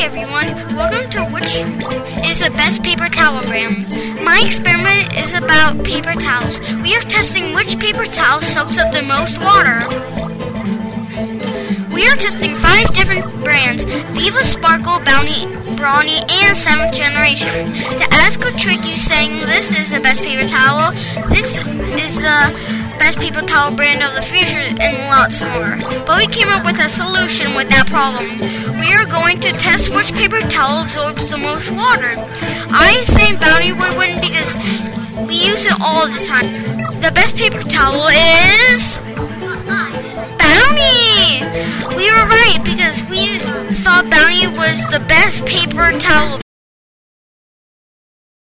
everyone. Welcome to which is the best paper towel brand. My experiment is about paper towels. We are testing which paper towel soaks up the most water. We are testing five different brands Viva Sparkle, Bounty, Brawny, and 7th Generation. To ask a trick you saying this is the best paper towel, this is the best paper towel brand of the future, and lots more. But we came up with a solution with that problem. We are going to test which paper towel absorbs the most water. I think Bounty would win because we use it all the time. The best paper towel is. Bounty! We were right because we thought Bounty was the best paper towel